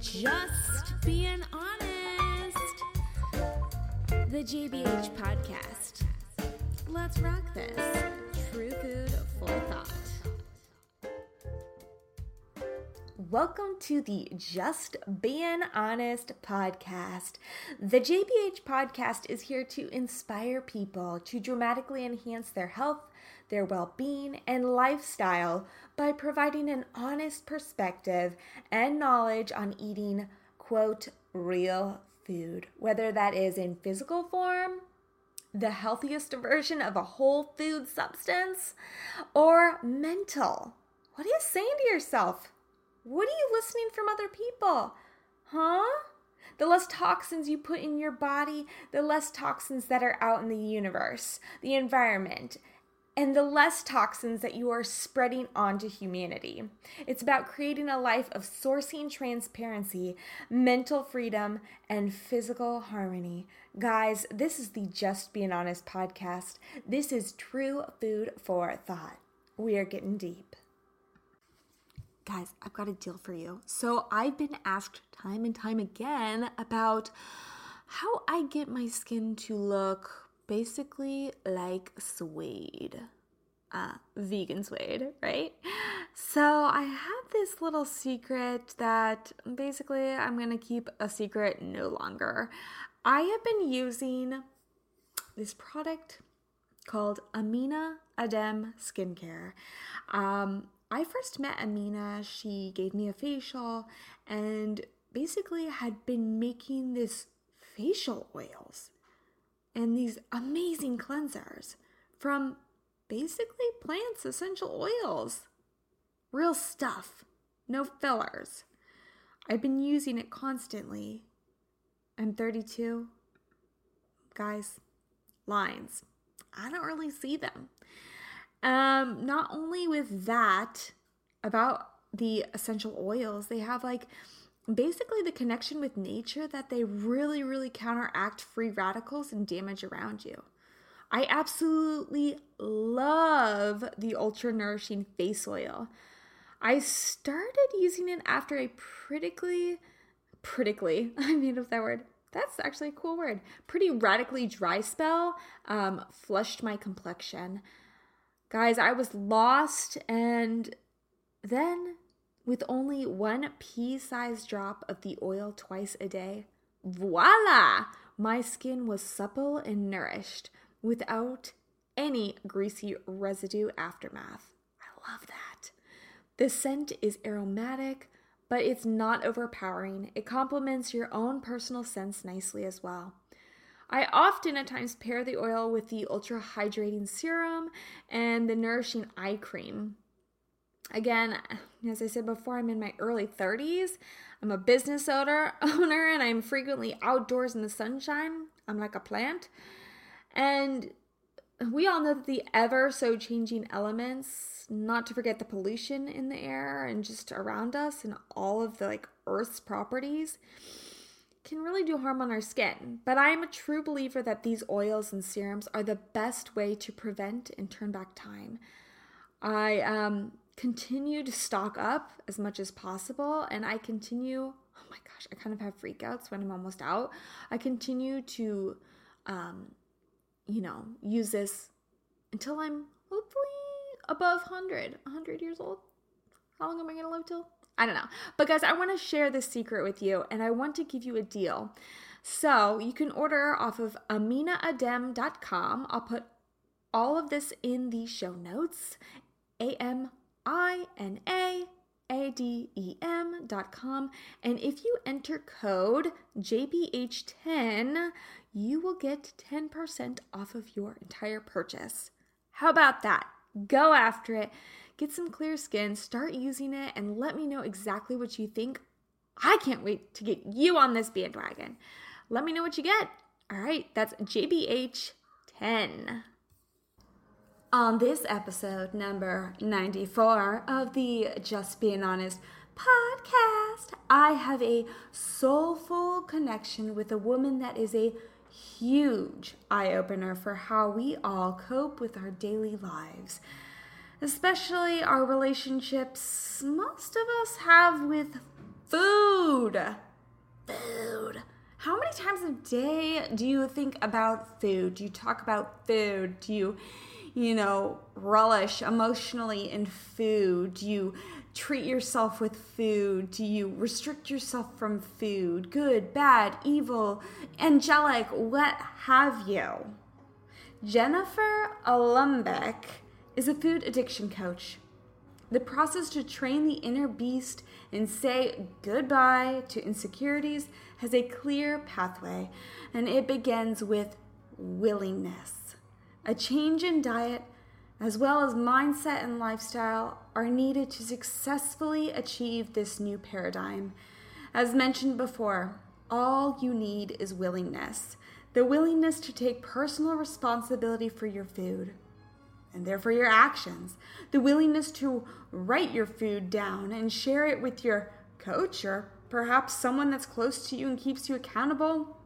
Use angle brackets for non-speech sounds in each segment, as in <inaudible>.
Just being honest. The JBH podcast. Let's rock this. True food for thought. Welcome to the Just Being Honest podcast. The JBH podcast is here to inspire people to dramatically enhance their health, their well being, and lifestyle by providing an honest perspective and knowledge on eating, quote, real food, whether that is in physical form, the healthiest version of a whole food substance, or mental. What are you saying to yourself? What are you listening from other people? Huh? The less toxins you put in your body, the less toxins that are out in the universe, the environment, and the less toxins that you are spreading onto humanity. It's about creating a life of sourcing transparency, mental freedom, and physical harmony. Guys, this is the Just Being Honest podcast. This is true food for thought. We are getting deep. Guys, I've got a deal for you. So, I've been asked time and time again about how I get my skin to look basically like suede. Uh, vegan suede, right? So I have this little secret that basically I'm gonna keep a secret no longer. I have been using this product called Amina Adem Skincare. Um, I first met Amina, she gave me a facial and basically had been making this facial oils and these amazing cleansers from basically plants essential oils. Real stuff, no fillers. I've been using it constantly. I'm 32. Guys, lines. I don't really see them. Um, not only with that, about the essential oils, they have like basically the connection with nature that they really, really counteract free radicals and damage around you. I absolutely love the ultra nourishing face oil. I started using it after a critically, critically, <laughs> I made up that word. That's actually a cool word. Pretty radically dry spell um, flushed my complexion. Guys, I was lost, and then with only one pea sized drop of the oil twice a day, voila! My skin was supple and nourished without any greasy residue aftermath. I love that. The scent is aromatic, but it's not overpowering. It complements your own personal scents nicely as well. I often at times pair the oil with the ultra hydrating serum and the nourishing eye cream. Again, as I said before, I'm in my early 30s. I'm a business owner, <laughs> owner and I'm frequently outdoors in the sunshine. I'm like a plant. And we all know that the ever so changing elements, not to forget the pollution in the air and just around us and all of the like Earth's properties, can really do harm on our skin. But I am a true believer that these oils and serums are the best way to prevent and turn back time. I um continue to stock up as much as possible and I continue oh my gosh, I kind of have freakouts when I'm almost out. I continue to um you know, use this until I'm hopefully above 100, 100 years old. How long am I going to live till? I don't know. But guys, I want to share this secret with you and I want to give you a deal. So you can order off of aminaadem.com. I'll put all of this in the show notes. A M I N A A D E M dot com. And if you enter code JBH10, you will get 10% off of your entire purchase. How about that? Go after it. Get some clear skin, start using it, and let me know exactly what you think. I can't wait to get you on this bandwagon. Let me know what you get. All right, that's JBH10. On this episode, number 94 of the Just Being Honest podcast, I have a soulful connection with a woman that is a huge eye opener for how we all cope with our daily lives, especially our relationships most of us have with food. Food. How many times a day do you think about food? Do you talk about food? Do you, you know, relish emotionally in food? Do you treat yourself with food? Do you restrict yourself from food? Good, bad, evil, angelic, what have you? Jennifer Ullenbeck is a food addiction coach. The process to train the inner beast and say goodbye to insecurities has a clear pathway, and it begins with willingness. A change in diet, as well as mindset and lifestyle, are needed to successfully achieve this new paradigm. As mentioned before, all you need is willingness. The willingness to take personal responsibility for your food and therefore your actions, the willingness to write your food down and share it with your coach or perhaps someone that's close to you and keeps you accountable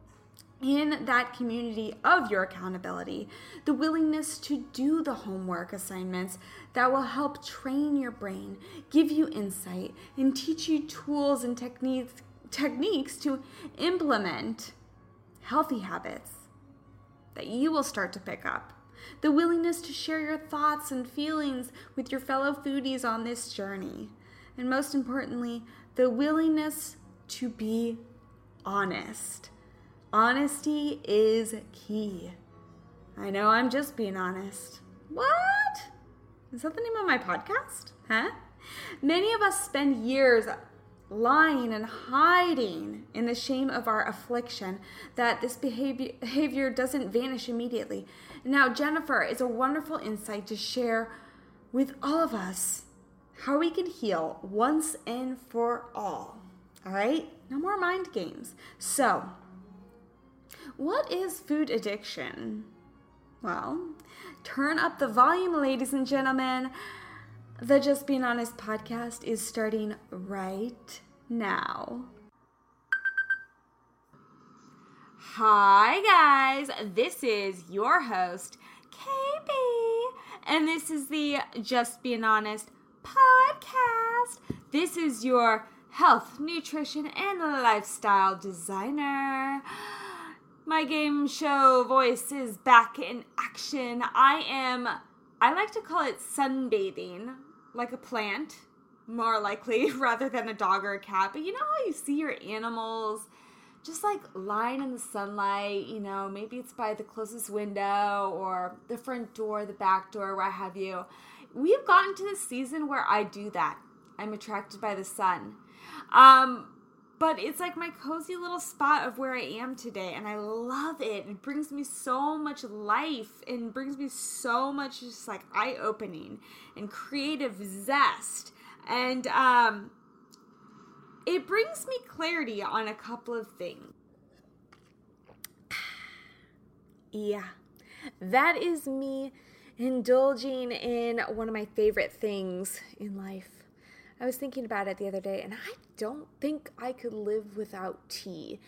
in that community of your accountability, the willingness to do the homework assignments that will help train your brain, give you insight, and teach you tools and techniques techniques to implement healthy habits that you will start to pick up. The willingness to share your thoughts and feelings with your fellow foodies on this journey. And most importantly, the willingness to be honest. Honesty is key. I know I'm just being honest. What? Is that the name of my podcast? Huh? Many of us spend years lying and hiding in the shame of our affliction that this behavior, doesn't vanish immediately. Now, Jennifer is a wonderful insight to share with all of us how we can heal once and for all. All right? No more mind games. So, what is food addiction? Well, turn up the volume, ladies and gentlemen. The Just Being Honest podcast is starting right now. Hi, guys. This is your host, KB, and this is the Just Being Honest podcast. This is your health, nutrition, and lifestyle designer. My game show voice is back in action. I am, I like to call it sunbathing like a plant, more likely, <laughs> rather than a dog or a cat. But you know how you see your animals just like lying in the sunlight, you know, maybe it's by the closest window or the front door, the back door, what have you. We've gotten to the season where I do that. I'm attracted by the sun. Um, but it's like my cozy little spot of where I am today, and I love it. It brings me so much life and brings me so much just like eye opening and creative zest. And um, it brings me clarity on a couple of things. <sighs> yeah, that is me indulging in one of my favorite things in life I was thinking about it the other day, and I don't think I could live without tea.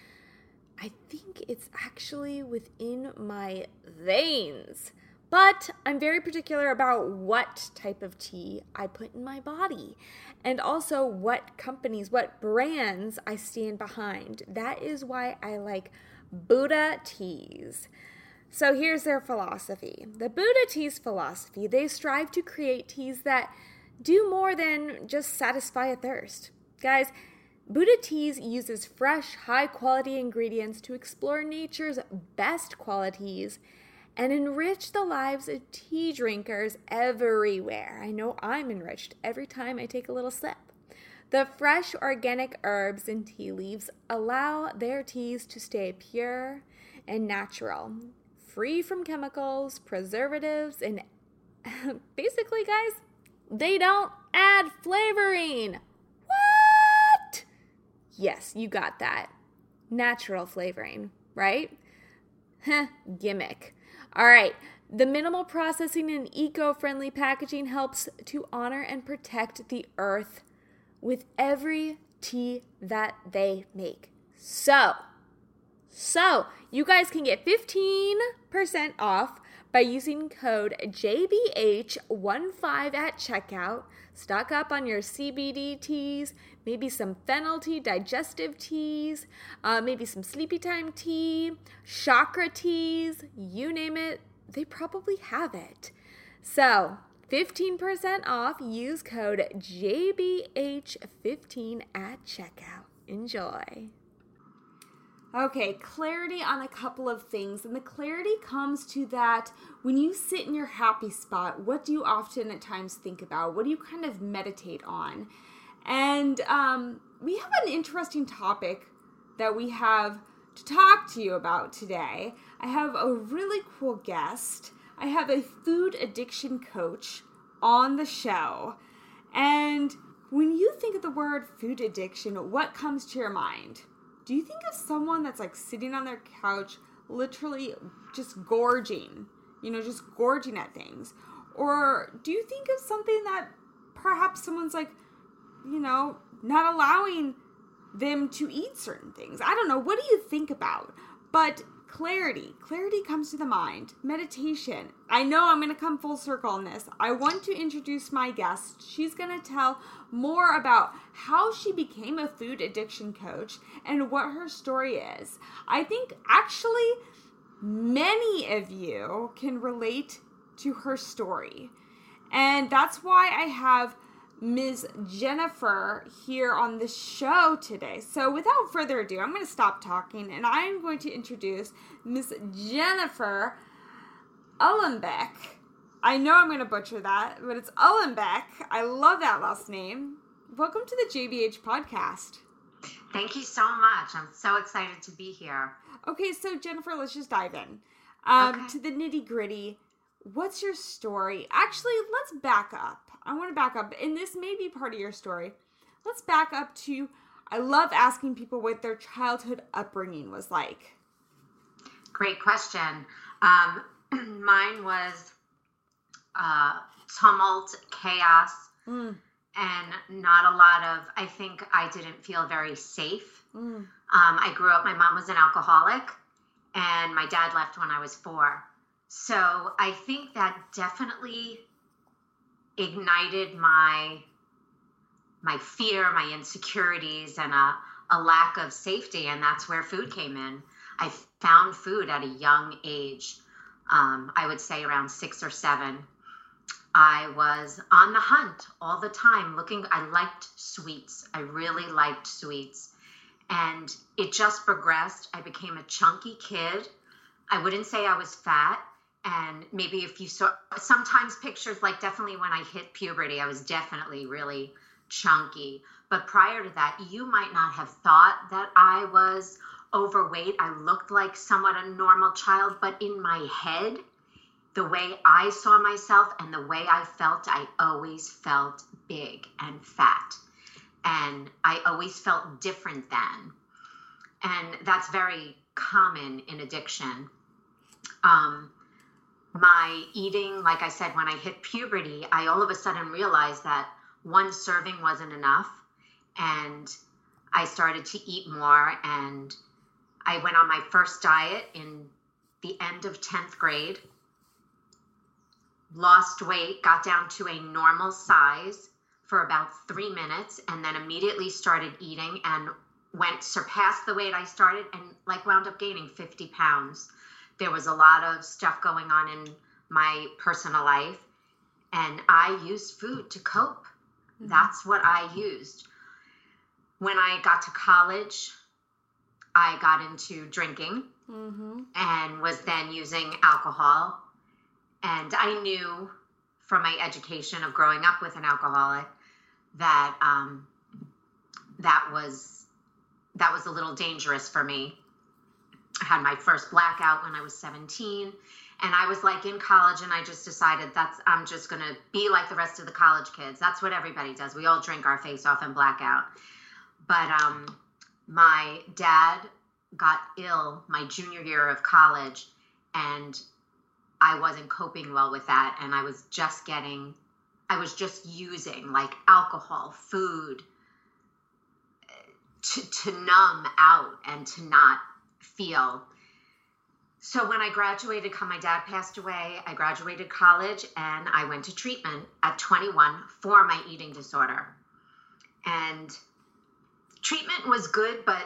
I think it's actually within my veins. But I'm very particular about what type of tea I put in my body and also what companies, what brands I stand behind. That is why I like Buddha teas. So here's their philosophy. The Buddha tea's philosophy, they strive to create teas that do more than just satisfy a thirst. Guys, Buddha Teas uses fresh, high quality ingredients to explore nature's best qualities and enrich the lives of tea drinkers everywhere. I know I'm enriched every time I take a little sip. The fresh organic herbs and tea leaves allow their teas to stay pure and natural, free from chemicals, preservatives, and <laughs> basically, guys, they don't add flavoring. What? Yes, you got that. Natural flavoring, right? Gimmick. All right. The minimal processing and eco friendly packaging helps to honor and protect the earth with every tea that they make. So, so you guys can get 15% off by using code JBH15 at checkout. Stock up on your CBD teas, maybe some fennel tea, digestive teas, uh, maybe some sleepy time tea, chakra teas, you name it, they probably have it. So, 15% off, use code JBH15 at checkout. Enjoy. Okay, clarity on a couple of things. And the clarity comes to that when you sit in your happy spot, what do you often at times think about? What do you kind of meditate on? And um, we have an interesting topic that we have to talk to you about today. I have a really cool guest. I have a food addiction coach on the show. And when you think of the word food addiction, what comes to your mind? Do you think of someone that's like sitting on their couch, literally just gorging, you know, just gorging at things? Or do you think of something that perhaps someone's like, you know, not allowing them to eat certain things? I don't know. What do you think about? But clarity. Clarity comes to the mind. Meditation. I know I'm going to come full circle on this. I want to introduce my guest. She's going to tell more about how she became a food addiction coach and what her story is. I think actually many of you can relate to her story. And that's why I have Ms. Jennifer here on the show today. So, without further ado, I'm going to stop talking and I'm going to introduce Ms. Jennifer Ullenbeck. I know I'm going to butcher that, but it's Ullenbeck. I love that last name. Welcome to the JBH podcast. Thank you so much. I'm so excited to be here. Okay, so Jennifer, let's just dive in um, okay. to the nitty gritty. What's your story? Actually, let's back up. I want to back up, and this may be part of your story. Let's back up to I love asking people what their childhood upbringing was like. Great question. Um, <clears throat> mine was uh, tumult, chaos, mm. and not a lot of, I think I didn't feel very safe. Mm. Um, I grew up, my mom was an alcoholic, and my dad left when I was four. So I think that definitely ignited my my fear, my insecurities, and a, a lack of safety. And that's where food came in. I found food at a young age. Um, I would say around six or seven. I was on the hunt all the time looking. I liked sweets. I really liked sweets. And it just progressed. I became a chunky kid. I wouldn't say I was fat, and maybe if you saw sometimes pictures like definitely when i hit puberty i was definitely really chunky. But prior to that you might not have thought that i was overweight. I looked like somewhat a normal child but in my head the way i saw myself and the way i felt i always felt big and fat. And i always felt different then. And that's very common in addiction. Um, my eating, like I said, when I hit puberty, I all of a sudden realized that one serving wasn't enough. And I started to eat more. And I went on my first diet in the end of 10th grade, lost weight, got down to a normal size for about three minutes, and then immediately started eating and went surpassed the weight I started and like wound up gaining 50 pounds there was a lot of stuff going on in my personal life and i used food to cope mm-hmm. that's what i used when i got to college i got into drinking mm-hmm. and was then using alcohol and i knew from my education of growing up with an alcoholic that um, that was that was a little dangerous for me I had my first blackout when I was 17 and I was like in college and I just decided that's I'm just going to be like the rest of the college kids. That's what everybody does. We all drink our face off and blackout. But um my dad got ill my junior year of college and I wasn't coping well with that and I was just getting I was just using like alcohol, food to, to numb out and to not feel. so when I graduated, my dad passed away. I graduated college and I went to treatment at 21 for my eating disorder. And treatment was good, but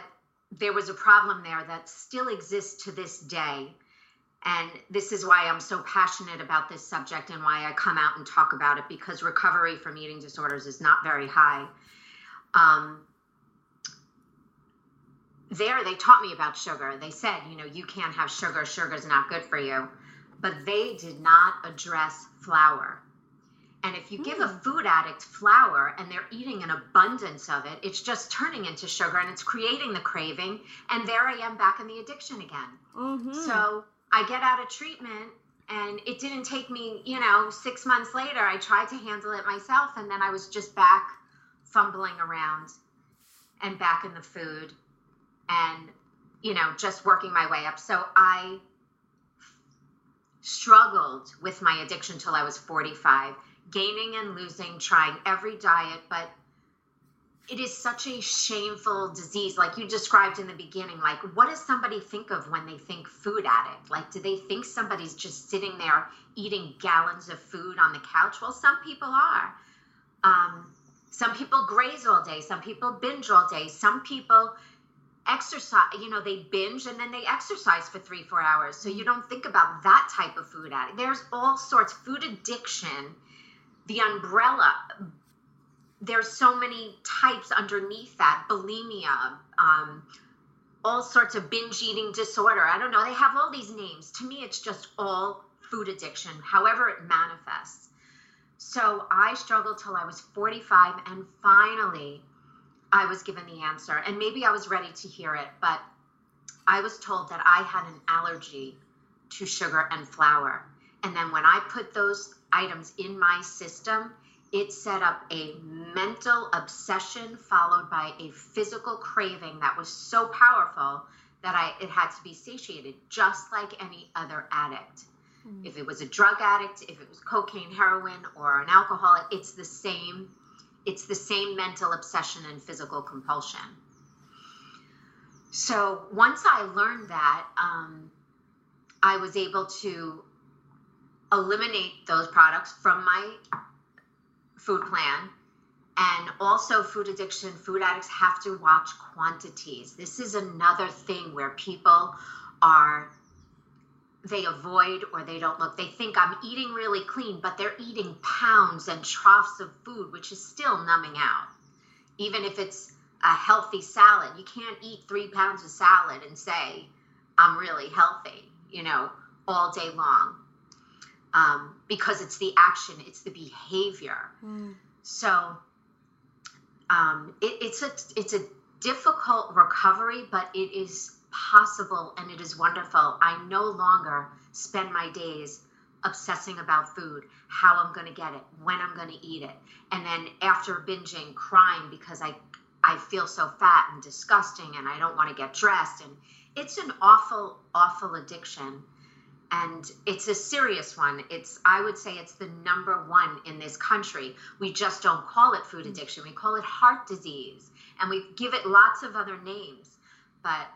there was a problem there that still exists to this day. And this is why I'm so passionate about this subject and why I come out and talk about it because recovery from eating disorders is not very high. Um, there, they taught me about sugar. They said, you know, you can't have sugar, sugar's not good for you. But they did not address flour. And if you mm. give a hmm. food addict flour and they're eating an abundance of it, it's just turning into sugar and it's creating the craving. And there I am back in the addiction again. Mm-hmm. So I get out of treatment and it didn't take me, you know, six months later, I tried to handle it myself. And then I was just back fumbling around and back in the food and, you know, just working my way up. So I struggled with my addiction till I was 45 gaining and losing, trying every diet, but it is such a shameful disease like you described in the beginning like what does somebody think of when they think food addict? Like do they think somebody's just sitting there eating gallons of food on the couch? Well some people are. Um, some people graze all day some people binge all day some people exercise you know they binge and then they exercise for three four hours. So you don't think about that type of food addict. There's all sorts food addiction the umbrella. There's so many types underneath that bulimia um, all sorts of binge eating disorder. I don't know they have all these names. To me it's just all food addiction however it manifests. So i struggled till i was 45 and finally i was given the answer and maybe i was ready to hear it but i was told that i had an allergy to sugar and flour and then when i put those items in my system, it set up a mental obsession followed by a physical craving that was so powerful that I it had to be satiated, just like any other addict. Mm. If it was a drug addict, if it was cocaine, heroin, or an alcoholic, it's the same. It's the same mental obsession and physical compulsion. So once I learned that, um, I was able to eliminate those products from my food plan. And also, food addiction, food addicts have to watch quantities. This is another thing where people are, they avoid or they don't look. They think I'm eating really clean, but they're eating pounds and troughs of food, which is still numbing out. Even if it's a healthy salad, you can't eat three pounds of salad and say, I'm really healthy, you know, all day long um, because it's the action, it's the behavior. Mm. So um, it, it's a it's a difficult recovery, but it is possible and it is wonderful. I no longer spend my days obsessing about food, how I'm going to get it, when I'm going to eat it, and then after binging, crying because I I feel so fat and disgusting and I don't want to get dressed and it's an awful awful addiction. And it's a serious one. It's i would say it's the number one in this country. We just don't call it food mm. addiction. We call it heart disease and we give it lots of other names. But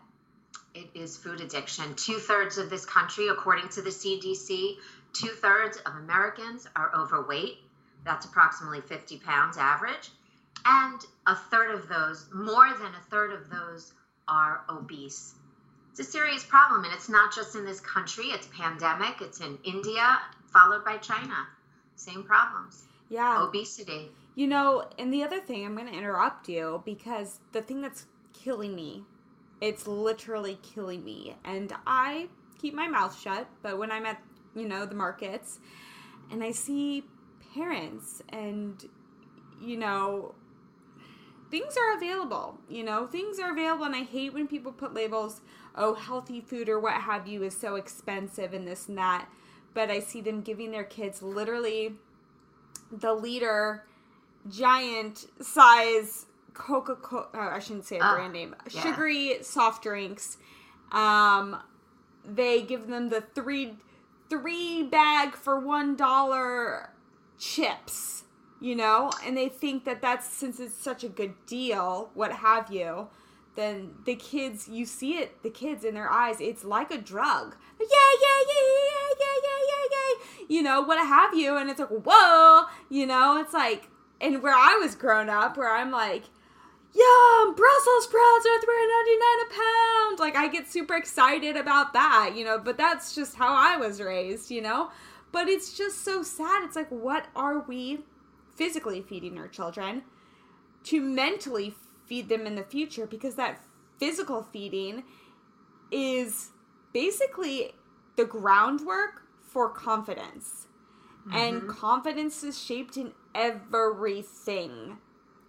it is food addiction. Two-thirds of this country according to the cdc two-thirds of americans are overweight. That's approximately 50 pounds average. And a third of those more than a third of those are obese. It's a serious problem and it's not just in this country. It's pandemic. It's in india followed by china. Same problems. Yeah. Obesity. You know and the other thing i'm going to interrupt you because the thing that's killing me it's literally killing me and i keep my mouth shut but when i'm at you know the markets and i see parents and you know things are available. You know, things are available, and I hate when people put labels, oh, healthy food or what have you is so expensive and this and that. But I see them giving their kids literally the liter giant size Coca Cola. Oh, uh, I shouldn't say a ah, brand name. Yeah. Sugary soft drinks. Um, they give them the three three bag for one dollar chips. You know, and they think that that's since it's such a good deal, what have you. Then the kids, you see it, the kids in their eyes, it's like a drug. Yeah, yeah, yeah, yeah, yeah, yeah, yeah, yeah. You know, what have you. And it's like, whoa, you know, it's like, and where I was grown up, where I'm like, yum, Brussels sprouts are three ninety nine a pound. Like I get super excited about that, you know, but that's just how I was raised, you know? But it's just so sad. It's like, what are we physically feeding our children to mentally feed them in the future? Because that physical feeding is basically the groundwork for confidence. Mm-hmm. And confidence is shaped in everything.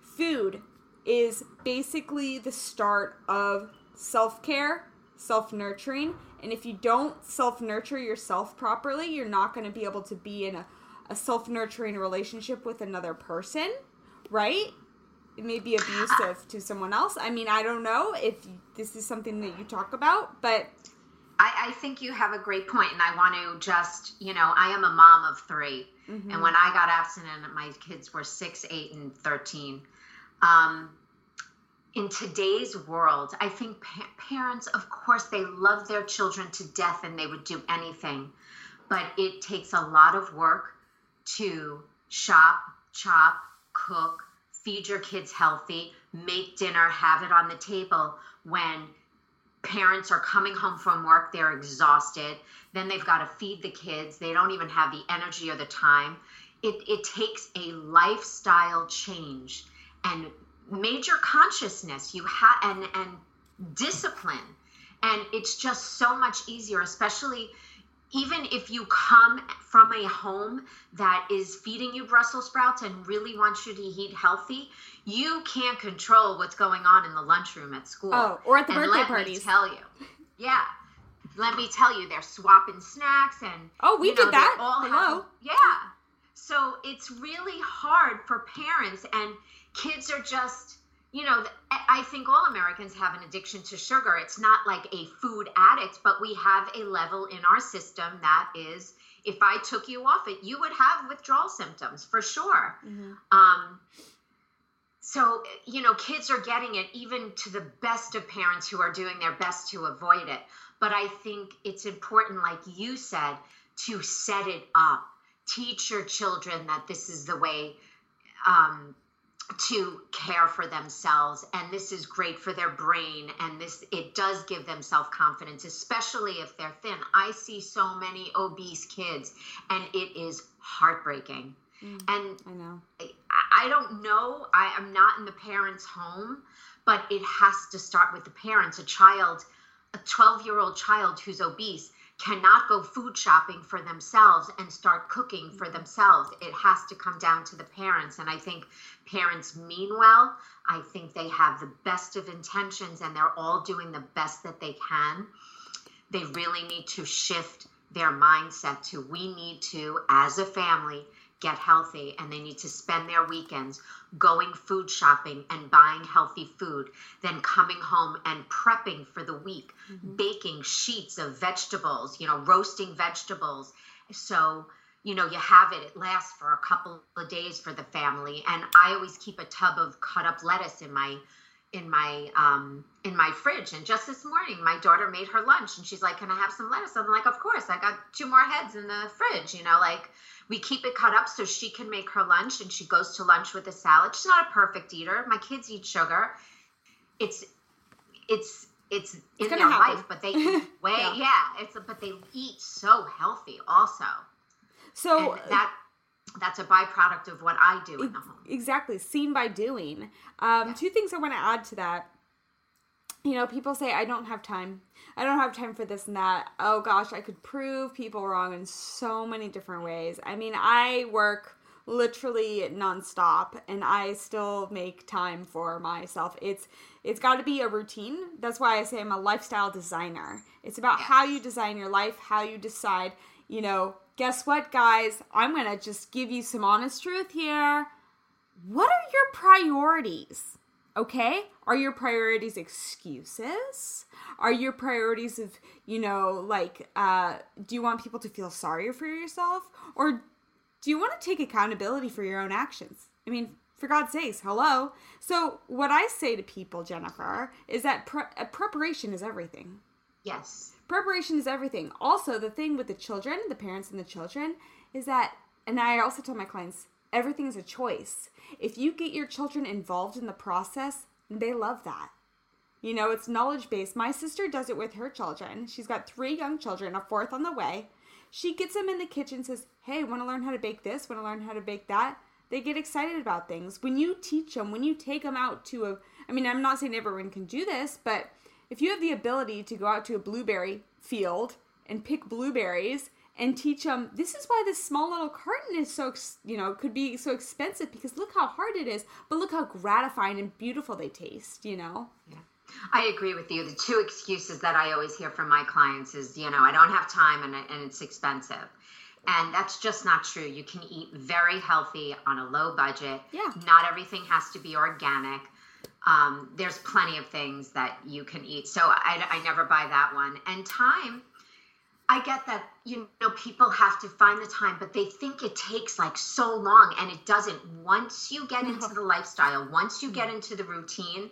Food, is basically the start of self care, self nurturing. And if you don't self nurture yourself properly, you're not going to be able to be in a, a self nurturing relationship with another person, right? It may be abusive to someone else. I mean, I don't know if this is something that you talk about, but. I, I think you have a great point, and I want to just, you know, I am a mom of 3 mm-hmm. and when I got abstinent, my kids were six, eight, and 13 um, in today's world, I think pa- parents, of course, they love their children to death and they would do anything, but it takes a lot of work to shop, chop, cook, feed your kids healthy, make dinner, have it on the table when parents are coming home from work, they're exhausted. Then they've got to feed the kids. They don't even have the energy or the time. It, it takes a lifestyle change and major consciousness you have and and discipline and it's just so much easier especially even if you come from a home that is feeding you Brussels sprouts and really wants you to eat healthy, you can't control what's going on in the lunchroom at school. Oh, or at the and birthday let parties. Me tell you, yeah. Let me tell you, they're swapping snacks and oh, we you know, did that. All Hello. Have, yeah. So it's really hard for parents and kids are just you know i think all americans have an addiction to sugar. It's not like a food addict but we have a level in our system that is if i took you off it you would have withdrawal symptoms for sure. Mm-hmm. um, so you know kids are getting it even to the best of parents who are doing their best to avoid it. But i think it's important like you said to set it up. Teach your children that this is the way um, to care for themselves and this is great for their brain and this it does give them self-confidence especially if they're thin. I see so many obese kids and it is heartbreaking. Mm, and i know. I, I don't know i am not in the parents home but it has to start with the parents. A child a 12 year old child who's obese cannot go food shopping for themselves and start cooking for themselves. It has to come down to the parents. And I think parents mean well. I think they have the best of intentions and they're all doing the best that they can. They really need to shift their mindset to we need to, as a family, get healthy and they need to spend their weekends going food shopping and buying healthy food, then coming home and prepping for the week, mm-hmm. baking sheets of vegetables, you know, roasting vegetables. So, you know, you have it, it lasts for a couple of days for the family. And I always keep a tub of cut up lettuce in my in my um in my fridge and just this morning my daughter made her lunch and she's like can i have some lettuce i'm like of course i got two more heads in the fridge you know like we keep it cut up so she can make her lunch and she goes to lunch with a salad. She's not a perfect eater. My kids eat sugar. It's it's it's, in their happen. life, but they <laughs> eat way yeah. yeah. It's but they eat so healthy also. So and that that's a byproduct of what I do in the home. Exactly, seen by doing. Um, yeah. Two things I want to add to that you know, people say, I don't have time. I don't have time for this and that. Oh gosh, I could prove people wrong in so many different ways. I mean, I work literally nonstop and I still make time for myself. It's it's got to be a routine. That's why I say I'm a lifestyle designer. It's about how you design your life, how you decide, you know, guess what guys? I'm going to just give you some honest truth here. What are your priorities? Okay? Are your priorities excuses? Are your priorities of, you know, like, uh, do you want people to feel sorry for yourself? Or do you want to take accountability for your own actions? I mean, For God's sakes, hello. So, what I say to people, Jennifer, is that pre- preparation is everything. Yes. Preparation is everything. Also, the thing with the children, the parents and the children, is that, and I also tell my clients, everything is a choice. If you get your children involved in the process, they love that. You know, it's knowledge based. My sister does it with her children. She's got three young children, a fourth on the way. She gets them in the kitchen, says, Hey, want to learn how to bake this? Want to learn how to bake that? They get excited about things. When you teach them, when you take them out to a, I mean, I'm not saying everyone can do this, but if you have the ability to go out to a blueberry field and pick blueberries and teach them this is why this small little carton is so you know could be so expensive because look how hard it is but look how gratifying and beautiful they taste you know yeah I agree with you. The two excuses that I always hear from my clients is, you know, I don't have time and, and it's expensive. And that's just not true. You can eat very healthy on a low budget. Yeah. Not everything has to be organic. Um, there's plenty of things that you can eat. So I, I never buy that one. And time, I get that, you know, people have to find the time, but they think it takes like so long and it doesn't. Once you get into the lifestyle, once you get into the routine,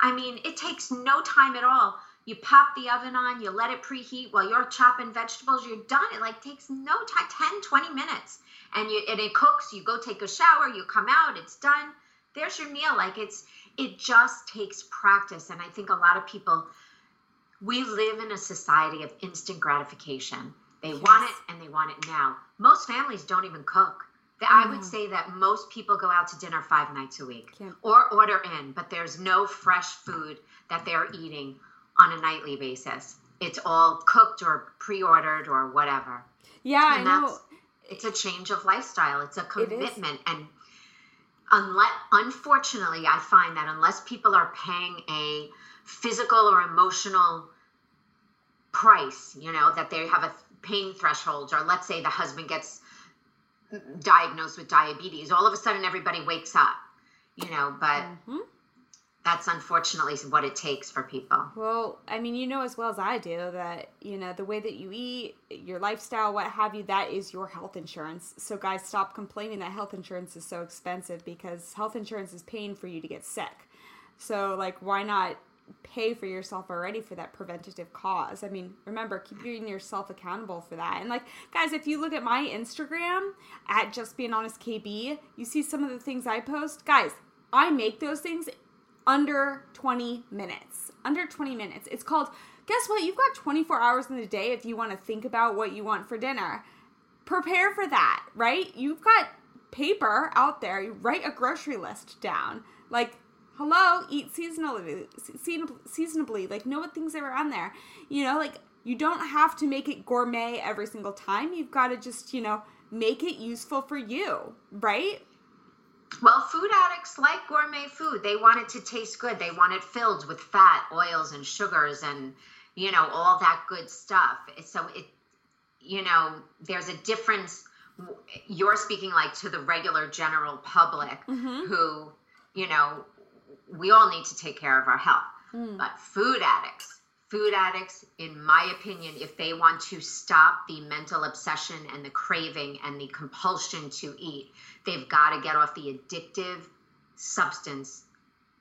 I mean, it takes no time at all you pop the oven on, you let it preheat while you're chopping vegetables, you're done. It like takes no time, 10, 20 minutes. And you and it cooks, you go take a shower, you come out, it's done. There's your meal. Like it's it just takes practice. And I think a lot of people we live in a society of instant gratification. They yes. want it and they want it now. Most families don't even cook. I would mm-hmm. say that most people go out to dinner five nights a week Can't. or order in, but there's no fresh food that they're eating on a nightly basis. It's all cooked or pre-ordered or whatever. Yeah, and I know. It's a change of lifestyle. It's a commitment, and unless, unfortunately, I find that unless people are paying a physical or emotional price, you know, that they have a pain threshold, or let's say the husband gets diagnosed with diabetes, all of a sudden everybody wakes up, you know, but. Mm-hmm that's unfortunately what it takes for people. Well, I mean, you know as well as I do that, you know, the way that you eat, your lifestyle, what have you, that is your health insurance. So, guys, stop complaining that health insurance is so expensive because health insurance is paying for you to get sick. So, like, why not pay for yourself already for that preventative cause? I mean, remember, keeping yourself accountable for that. And, like, guys, if you look at my Instagram at Just Being Honest KB, you see some of the things I post. Guys, I make those things under 20 minutes. Under 20 minutes. It's called, guess what? You've got 24 hours in the day if you want to think about what you want for dinner. Prepare for that, right? You've got paper out there. You write a grocery list down. Like, hello, eat seasonally, seasonably. Like, know what things are on there. You know, like, you don't have to make it gourmet every single time. You've got to just, you know, make it useful for you, right? Well, food addicts like gourmet food. They want it to taste good. They want it filled with fat, oils, and sugars, and you know all that good stuff. So it, you know, there's a difference. You're speaking like to the regular general public mm-hmm. who, you know, we all need to take care of our health. Mm. But food addicts, food addicts, in my opinion, if they want to stop the mental obsession and the craving and the compulsion to eat, they've got to get off the addictive substance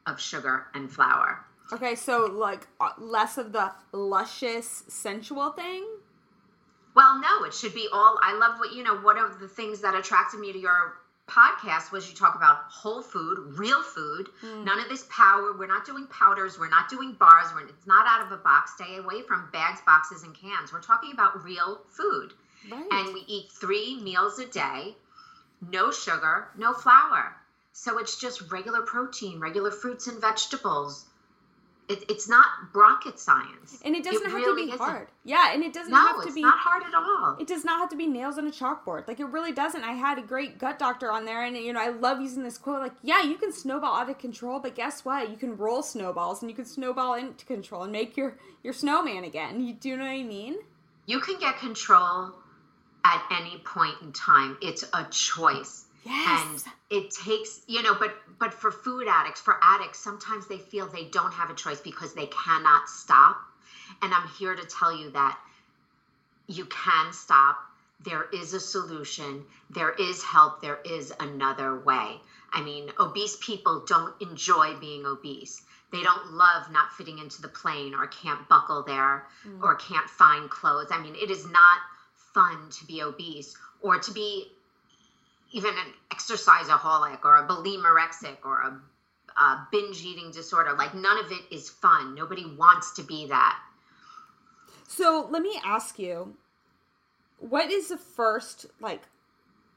of sugar and flour. Okay, so like uh, less of the luscious, sensual thing? Well, no, it should be all. I love what, you know, one of the things that attracted me to your podcast was you talk about whole food, real food, mm. none of this power. We're not doing powders. We're not doing bars. We're, it's not out of a box. Stay away from bags, boxes, and cans. We're talking about real food. Right. And we eat three meals a day, no sugar, no flour. So it's just regular protein, regular fruits and vegetables, it, it's not rocket science. And it doesn't it have really to be hard. Isn't. Yeah, and it doesn't no, have to be not hard at all. It does not have to be nails on a chalkboard. Like it really doesn't. I had a great gut doctor on there and you know, I love using this quote like, yeah, you can snowball out of control, but guess what? You can roll snowballs and you can snowball into control and make your your snowman again. You do you know what I mean? You can get control at any point in time. It's a choice. Yes. And it takes, you know, but but for food addicts, for addicts, sometimes they feel they don't have a choice because they cannot stop. And I'm here to tell you that you can stop. There is a solution. There is help. There is another way. I mean, obese people don't enjoy being obese. They don't love not fitting into the plane or can't buckle there mm. or can't find clothes. I mean, it is not fun to be obese or to be even an exerciseaholic or a bulimerexic or a, a binge eating disorder. Like none of it is fun. Nobody wants to be that. So let me ask you, what is the first like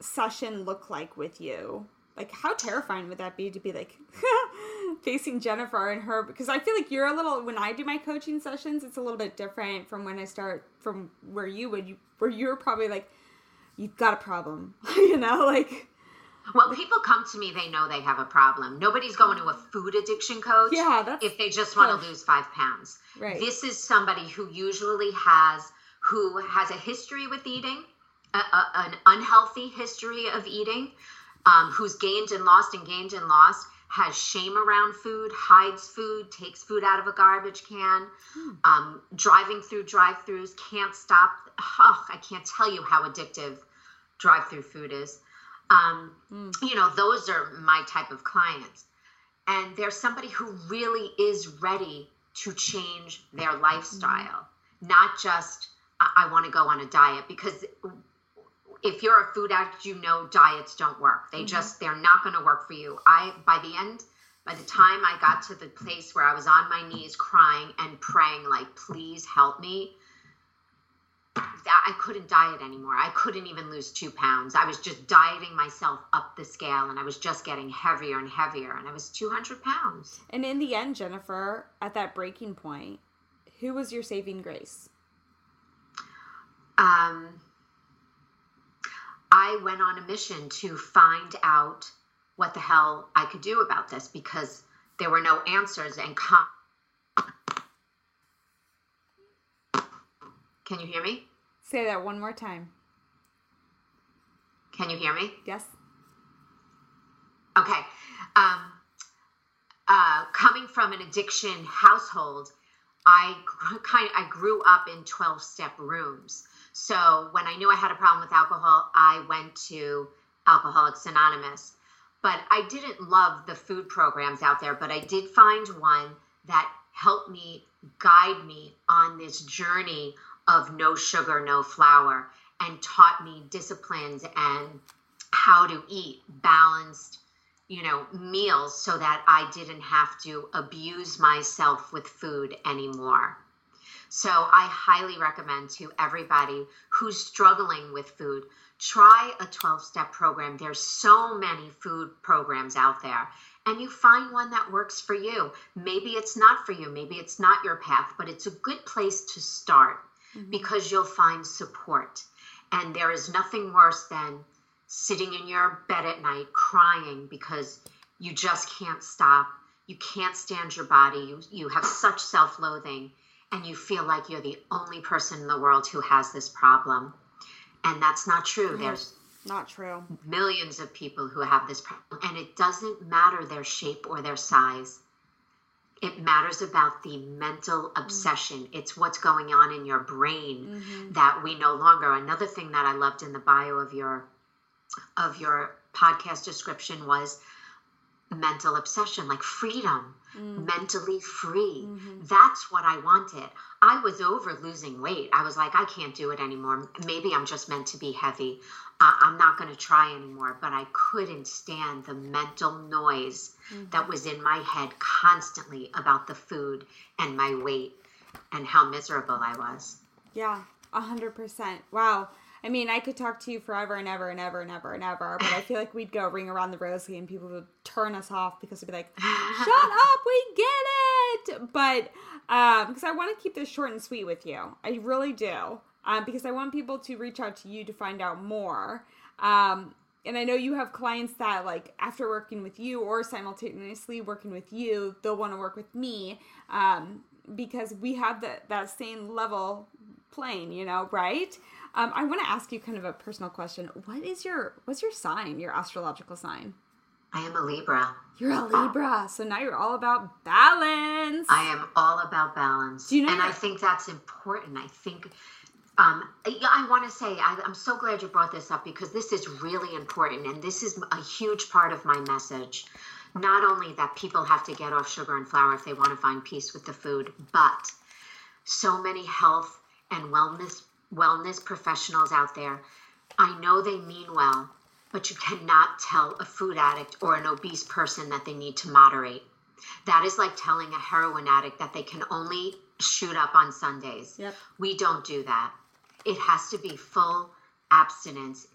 session look like with you? Like how terrifying would that be to be like <laughs> facing Jennifer and her because I feel like you're a little when I do my coaching sessions it's a little bit different from when I start from where you would you where you're probably like you've got a problem, <laughs> you know, like. Well, people come to me, they know they have a problem. Nobody's going to a food addiction coach yeah, if they just want to lose five pounds. Right. This is somebody who usually has who has a history with eating, a, a, an unhealthy history of eating, um, who's gained and lost and gained and lost, has shame around food, hides food, takes food out of a garbage can, hmm. um, driving through drive-throughs, can't stop. Oh, I can't tell you how addictive drive-through food is. Um, hmm. You know, those are my type of clients. And there's somebody who really is ready to change their lifestyle, hmm. not just I, I want to go on a diet because if you're a food addict, you know diets don't work. They mm-hmm. just they're not going to work for you. I by the end by the time I got to the place where I was on my knees crying and praying like please help me that I couldn't diet anymore. I couldn't even lose 2 pounds. I was just dieting myself up the scale and I was just getting heavier and heavier and I was 200 pounds. And in the end, Jennifer, at that breaking point, who was your saving grace? Um I went on a mission to find out what the hell I could do about this because there were no answers and com- Can you hear me? Say that one more time. Can you hear me? Yes. Okay. Um, uh, coming from an addiction household, I kind of I grew up in 12 step rooms. So when I knew I had a problem with alcohol, I went to Alcoholics Anonymous. But I didn't love the food programs out there, but I did find one that helped me guide me on this journey of no sugar, no flour, and taught me disciplines and how to eat balanced, you know, meals so that I didn't have to abuse myself with food anymore. So I highly recommend to everybody who's struggling with food, try a 12 step program. There's so many food programs out there. And you find one that works for you. Maybe it's not for you, maybe it's not your path, but it's a good place to start mm-hmm. because you'll find support. And there is nothing worse than sitting in your bed at night crying because you just can't stop. You can't stand your body. You, you have such self loathing and you feel like you're the only person in the world who has this problem. And that's not true. There's not true. Millions of people who have this problem, and it doesn't matter their shape or their size. It matters about the mental mm. obsession. Mm-hmm. It's what's going on in your brain mm-hmm. that we no longer. Another thing that I loved in the bio of your of your podcast description was mental obsession, like freedom, mm. mentally free. Mm-hmm. That's what I wanted. I was over losing weight. I was like, I can't do it anymore. Maybe I'm just meant to be heavy. Uh, I'm not going to try anymore. But I couldn't stand the mental noise mm-hmm. that was in my head constantly about the food and my weight and how miserable I was. Yeah, a hundred percent. Wow. I mean, I could talk to you forever and ever and ever and ever and ever, but I feel like we'd go ring around the rosy and people would turn us off because they'd be like, <laughs> "Shut up, we get it." But um, because I want to keep this short and sweet with you, I really do, um, because I want people to reach out to you to find out more. Um, and I know you have clients that like after working with you or simultaneously working with you, they'll want to work with me um, because we have that that same level plane, you know, right? Um, I want to ask you kind of a personal question. What is your what's your sign? Your astrological sign? I am a Libra. You're a Libra, so now you're all about balance. I am all about balance. Do you know? And I think that's important. I think Um, I want to say I, I'm so glad you brought this up because this is really important, and this is a huge part of my message. Not only that people have to get off sugar and flour if they want to find peace with the food, but so many health and wellness wellness professionals out there. I know they mean well, but you cannot tell a food addict or an obese person that they need to moderate. That is like telling a heroin addict that they can only shoot up on Sundays. Yep. We don't do that. It has to be full abstinence,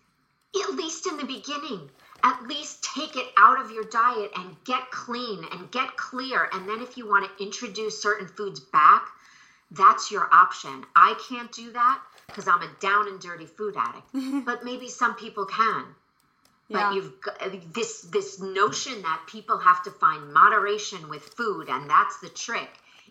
at least in the beginning. At least take it out of your diet and get clean and get clear. And then if you want to introduce certain foods back, that's your option. I can't do that because I'm a down and dirty food addict. but maybe some people can. Yeah. But you've got this this notion that people have to find moderation with food, and that's the trick,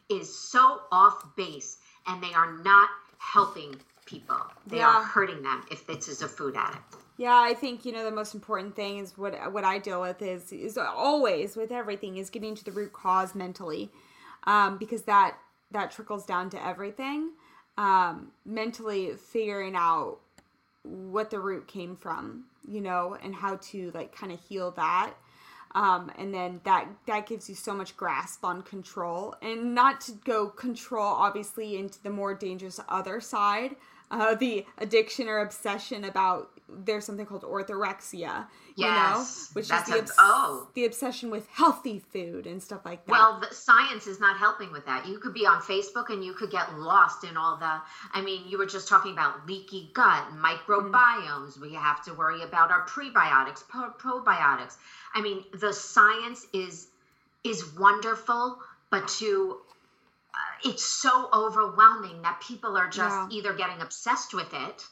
is so off base, and they are not helping people. They yeah. are hurting them if this is a food addict. Yeah, I think you know the most important thing is what what I deal with is is always with everything is getting to the root cause mentally, um, because that that trickles down to everything. Um, mentally figuring out what the root came from, you know, and how to like kind of heal that. Um, and then that that gives you so much grasp on control and not to go control obviously into the more dangerous other side uh, the addiction or obsession about there's something called orthorexia, yes, you know, which is the, obs- oh. the obsession with healthy food and stuff like that. Well, the science is not helping with that. You could be on Facebook and you could get lost in all the. I mean, you were just talking about leaky gut, microbiomes. Mm-hmm. We have to worry about our prebiotics, pro- probiotics. I mean, the science is is wonderful, but to it's so overwhelming that people are just yeah. either getting obsessed with it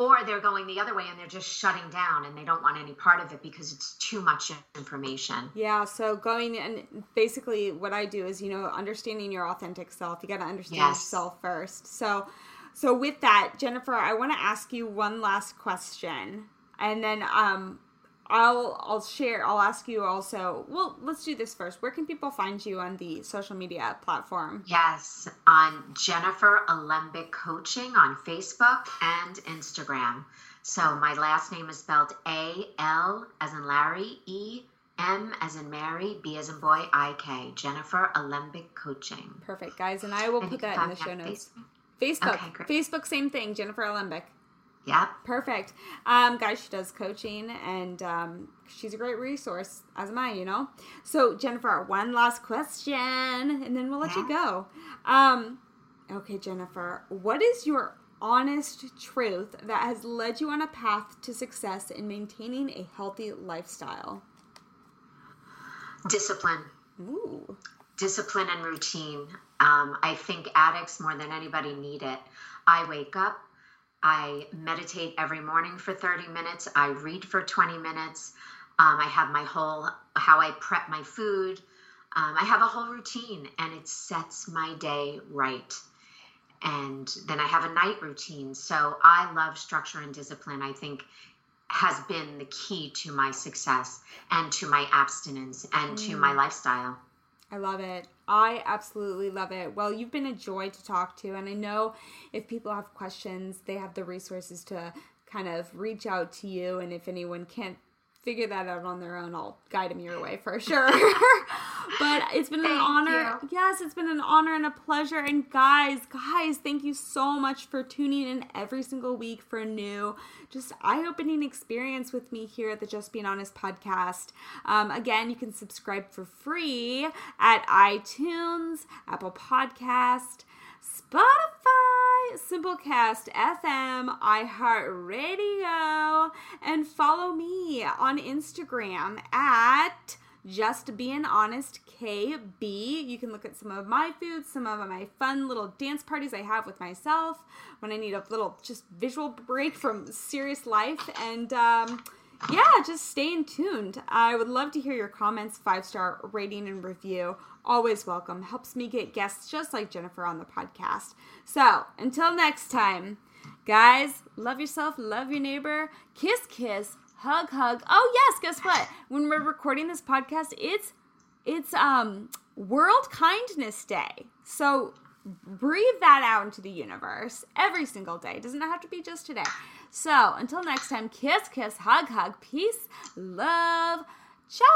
or they're going the other way and they're just shutting down and they don't want any part of it because it's too much information. Yeah, so going and basically what I do is, you know, understanding your authentic self. You got to understand yes. yourself first. So so with that, Jennifer, I want to ask you one last question. And then um I'll I'll share. I'll ask you also. Well, let's do this first. Where can people find you on the social media platform? Yes, on Jennifer Ullenbeck Coaching on Facebook and Instagram. So my last name is spelled A L as in Larry, E M as in Mary, B as in boy, I K. Jennifer Ullenbeck Coaching. Perfect, guys, and I will and put that in the show notes. Facebook. Facebook, okay, Facebook, same thing. Jennifer Ullenbeck. Yeah. Perfect. Um, guys, she does coaching and um, she's a great resource, as am I, you know? So, Jennifer, one last question and then we'll let yeah. you go. Um, okay, Jennifer, what is your honest truth that has led you on a path to success in maintaining a healthy lifestyle? Discipline. Ooh. Discipline and routine. Um, I think addicts more than anybody need it. I wake up, I meditate every morning for 30 minutes. I read for 20 minutes. Um, I have my whole, how I prep my food. Um, I have a whole routine and it sets my day right. And then I have a night routine. So I love structure and discipline. I think has been the key to my success and to my abstinence and mm. to my mm. lifestyle. I love it. I absolutely love it. Well, you've been a joy to talk to, and I know if people have questions, they have the resources to kind of reach out to you. And if anyone can't figure that out on their own, I'll guide them your way for sure. <laughs> but it's been an honor. You. Yes, it's been an honor and a pleasure. And guys, guys, thank you so much for tuning in every single week for a new, just eye opening experience with me here at the Just Being Honest podcast. Um, again, you can subscribe for free at iTunes, Apple Podcast, Spotify, Simplecast FM, iHeartRadio, and follow me on Instagram at just being honest KB. You can look at some of my foods, some of my fun little dance parties I have with myself when I need a little just visual break from serious life. And um, yeah, just stay tuned. I would love to hear your comments, five star rating and review always welcome. Helps me get guests just like Jennifer on the podcast. So until next time, guys, love yourself, love your neighbor, kiss, kiss, hug, hug. Oh yes, guess what? When we're recording this podcast, it's it's um World Kindness Day. So breathe that out into the universe every single day. It doesn't have to be just today. So until next time, kiss, kiss, hug, hug, peace, love, ciao.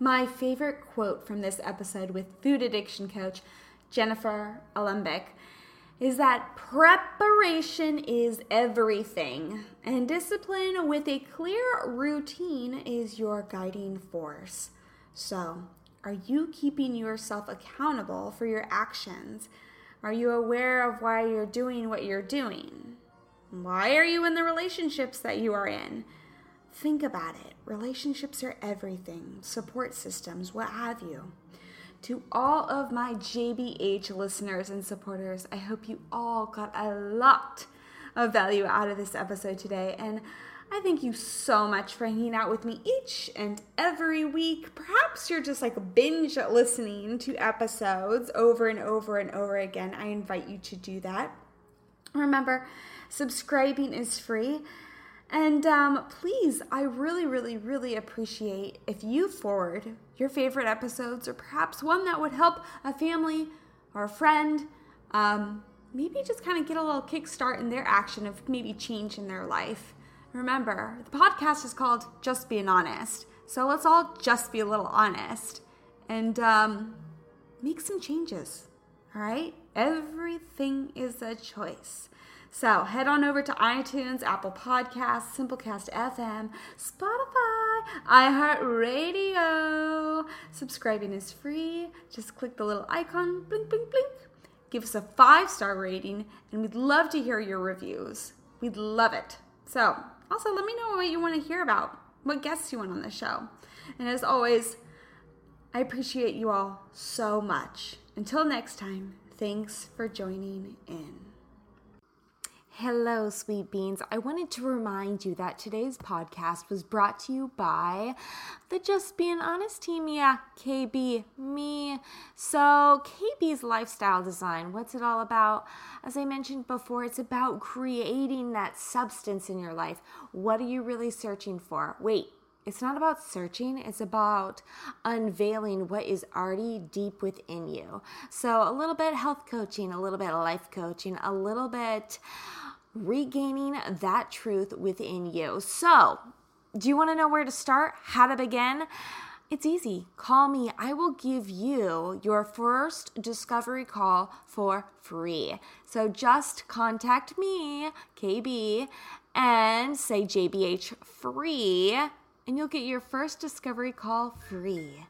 My favorite quote from this episode with food addiction coach Jennifer Ullenbeck is that preparation is everything, and discipline with a clear routine is your guiding force. So, are you keeping yourself accountable for your actions? Are you aware of why you're doing what you're doing? Why are you in the relationships that you are in? Think about it. Relationships are everything, support systems, what have you. To all of my JBH listeners and supporters, I hope you all got a lot of value out of this episode today. And I thank you so much for hanging out with me each and every week. Perhaps you're just like binge listening to episodes over and over and over again. I invite you to do that. Remember, subscribing is free. And um, please, I really, really, really appreciate if you forward your favorite episodes or perhaps one that would help a family or a friend. Um, maybe just kind of get a little kickstart in their action of maybe change in their life. Remember, the podcast is called Just Being Honest. So let's all just be a little honest and um, make some changes. All right? Everything is a choice. So head on over to iTunes, Apple Podcasts, Simplecast FM, Spotify, iHeartRadio. Subscribing is free. Just click the little icon, blink, blink, blink. Give us a five star rating, and we'd love to hear your reviews. We'd love it. So, also let me know what you want to hear about, what guests you want on the show. And as always, I appreciate you all so much. Until next time, thanks for joining in. Hello, sweet beans. I wanted to remind you that today's podcast was brought to you by the Just Being Honest team. Yeah, KB, me. So, KB's lifestyle design, what's it all about? As I mentioned before, it's about creating that substance in your life. What are you really searching for? Wait, it's not about searching, it's about unveiling what is already deep within you. So, a little bit health coaching, a little bit life coaching, a little bit regaining that truth within you. So, do you want to know where to start? How to begin? It's easy. Call me. I will give you your first discovery call for free. So just contact me, KB, and say JBH free, and you'll get your first discovery call free.